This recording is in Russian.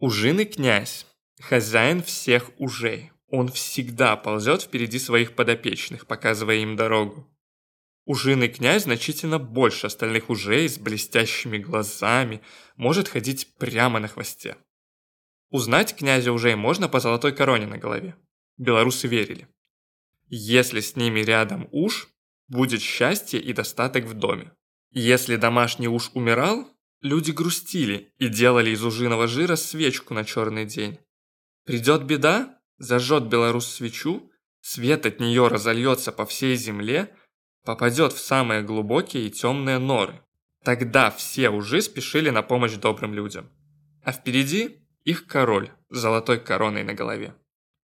Ужин и князь, хозяин всех ужей. Он всегда ползет впереди своих подопечных, показывая им дорогу. Ужиный князь значительно больше остальных ужей с блестящими глазами, может ходить прямо на хвосте. Узнать князя ужей можно по золотой короне на голове. Белорусы верили. Если с ними рядом уж, будет счастье и достаток в доме. Если домашний уж умирал, люди грустили и делали из ужиного жира свечку на черный день. Придет беда, зажжет белорус свечу, свет от нее разольется по всей земле – попадет в самые глубокие и темные норы. Тогда все уже спешили на помощь добрым людям. А впереди их король с золотой короной на голове.